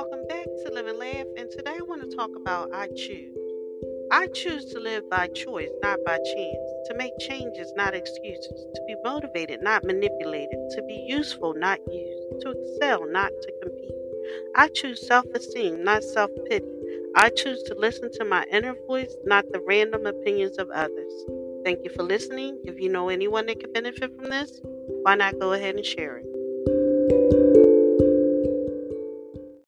Welcome back to Live and Laugh, and today I want to talk about I choose. I choose to live by choice, not by chance, to make changes, not excuses, to be motivated, not manipulated, to be useful, not used, to excel, not to compete. I choose self esteem, not self pity. I choose to listen to my inner voice, not the random opinions of others. Thank you for listening. If you know anyone that could benefit from this, why not go ahead and share it?